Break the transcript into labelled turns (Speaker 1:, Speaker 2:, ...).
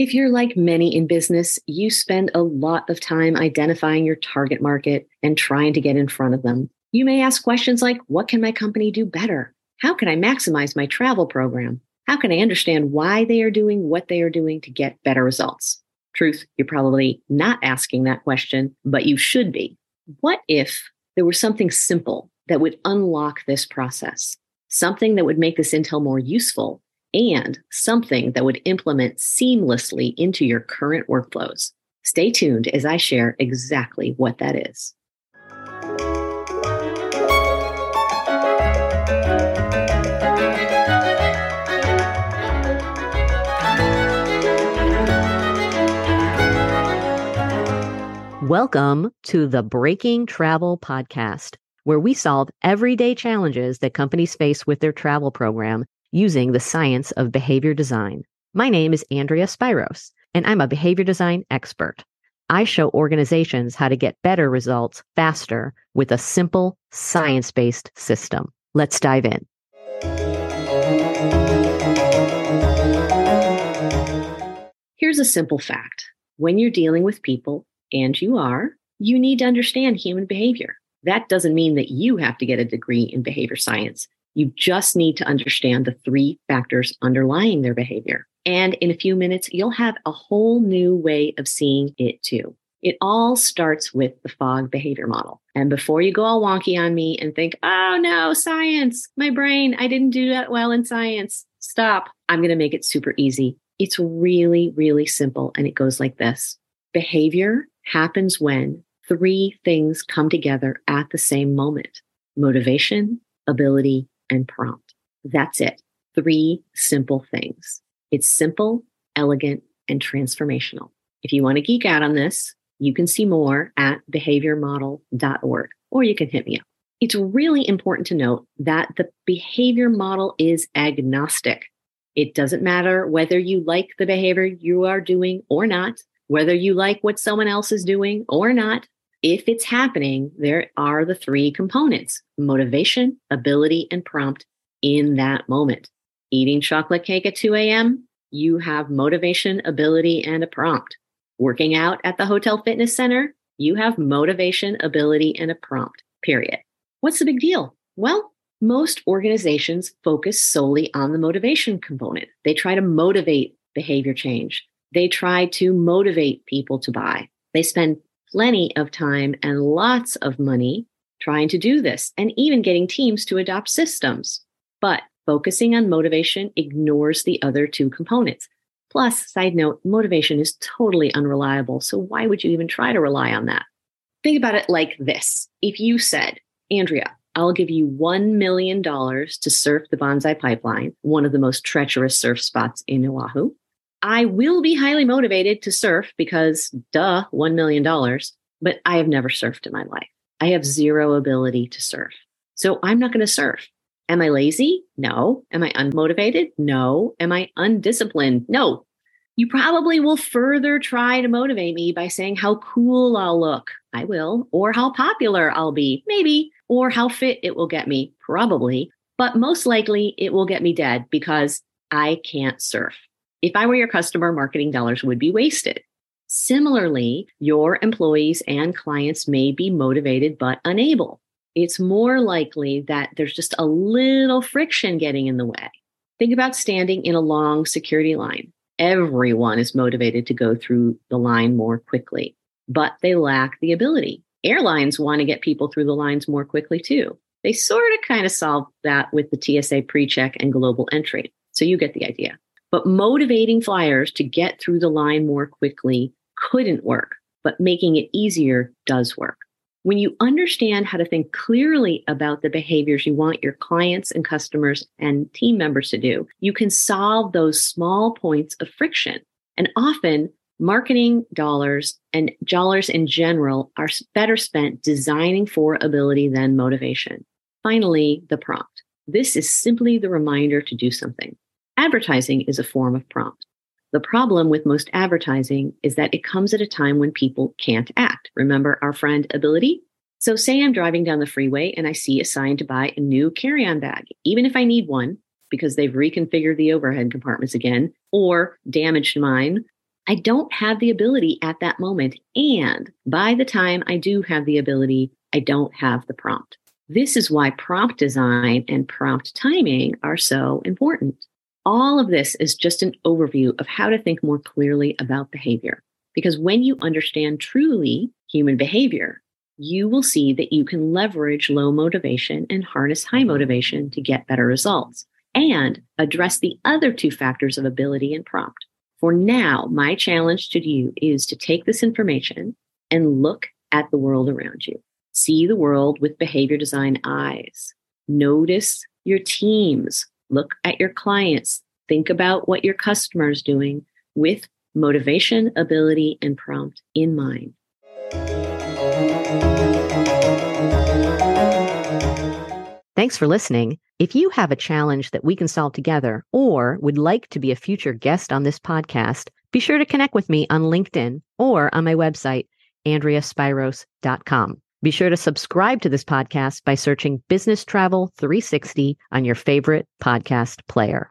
Speaker 1: If you're like many in business, you spend a lot of time identifying your target market and trying to get in front of them. You may ask questions like What can my company do better? How can I maximize my travel program? How can I understand why they are doing what they are doing to get better results? Truth, you're probably not asking that question, but you should be. What if there was something simple that would unlock this process? Something that would make this intel more useful and something that would implement seamlessly into your current workflows. Stay tuned as I share exactly what that is. Welcome to the Breaking Travel Podcast, where we solve everyday challenges that companies face with their travel program using the science of behavior design. My name is Andrea Spyros, and I'm a behavior design expert. I show organizations how to get better results faster with a simple science based system. Let's dive in. Here's a simple fact when you're dealing with people, and you are, you need to understand human behavior. That doesn't mean that you have to get a degree in behavior science. You just need to understand the three factors underlying their behavior. And in a few minutes, you'll have a whole new way of seeing it too. It all starts with the Fogg behavior model. And before you go all wonky on me and think, oh no, science, my brain, I didn't do that well in science, stop. I'm going to make it super easy. It's really, really simple. And it goes like this behavior happens when three things come together at the same moment motivation, ability, and prompt. That's it. Three simple things. It's simple, elegant, and transformational. If you want to geek out on this, you can see more at behaviormodel.org or you can hit me up. It's really important to note that the behavior model is agnostic. It doesn't matter whether you like the behavior you are doing or not whether you like what someone else is doing or not, if it's happening, there are the three components motivation, ability, and prompt in that moment. Eating chocolate cake at 2 a.m., you have motivation, ability, and a prompt. Working out at the hotel fitness center, you have motivation, ability, and a prompt, period. What's the big deal? Well, most organizations focus solely on the motivation component. They try to motivate behavior change. They try to motivate people to buy. They spend plenty of time and lots of money trying to do this and even getting teams to adopt systems. But focusing on motivation ignores the other two components. Plus, side note, motivation is totally unreliable. So why would you even try to rely on that? Think about it like this. If you said, Andrea, I'll give you $1 million to surf the Banzai Pipeline, one of the most treacherous surf spots in Oahu. I will be highly motivated to surf because, duh, $1 million, but I have never surfed in my life. I have zero ability to surf. So I'm not going to surf. Am I lazy? No. Am I unmotivated? No. Am I undisciplined? No. You probably will further try to motivate me by saying how cool I'll look. I will. Or how popular I'll be. Maybe. Or how fit it will get me. Probably. But most likely it will get me dead because I can't surf. If I were your customer, marketing dollars would be wasted. Similarly, your employees and clients may be motivated but unable. It's more likely that there's just a little friction getting in the way. Think about standing in a long security line. Everyone is motivated to go through the line more quickly, but they lack the ability. Airlines want to get people through the lines more quickly too. They sort of kind of solve that with the TSA pre check and global entry. So you get the idea. But motivating flyers to get through the line more quickly couldn't work, but making it easier does work. When you understand how to think clearly about the behaviors you want your clients and customers and team members to do, you can solve those small points of friction. And often, marketing dollars and dollars in general are better spent designing for ability than motivation. Finally, the prompt. This is simply the reminder to do something. Advertising is a form of prompt. The problem with most advertising is that it comes at a time when people can't act. Remember our friend ability? So, say I'm driving down the freeway and I see a sign to buy a new carry on bag, even if I need one because they've reconfigured the overhead compartments again or damaged mine. I don't have the ability at that moment. And by the time I do have the ability, I don't have the prompt. This is why prompt design and prompt timing are so important. All of this is just an overview of how to think more clearly about behavior. Because when you understand truly human behavior, you will see that you can leverage low motivation and harness high mm-hmm. motivation to get better results and address the other two factors of ability and prompt. For now, my challenge to you is to take this information and look at the world around you. See the world with behavior design eyes. Notice your teams. Look at your clients. Think about what your customer is doing with motivation, ability, and prompt in mind.
Speaker 2: Thanks for listening. If you have a challenge that we can solve together or would like to be a future guest on this podcast, be sure to connect with me on LinkedIn or on my website, AndreaSpyros.com. Be sure to subscribe to this podcast by searching Business Travel 360 on your favorite podcast player.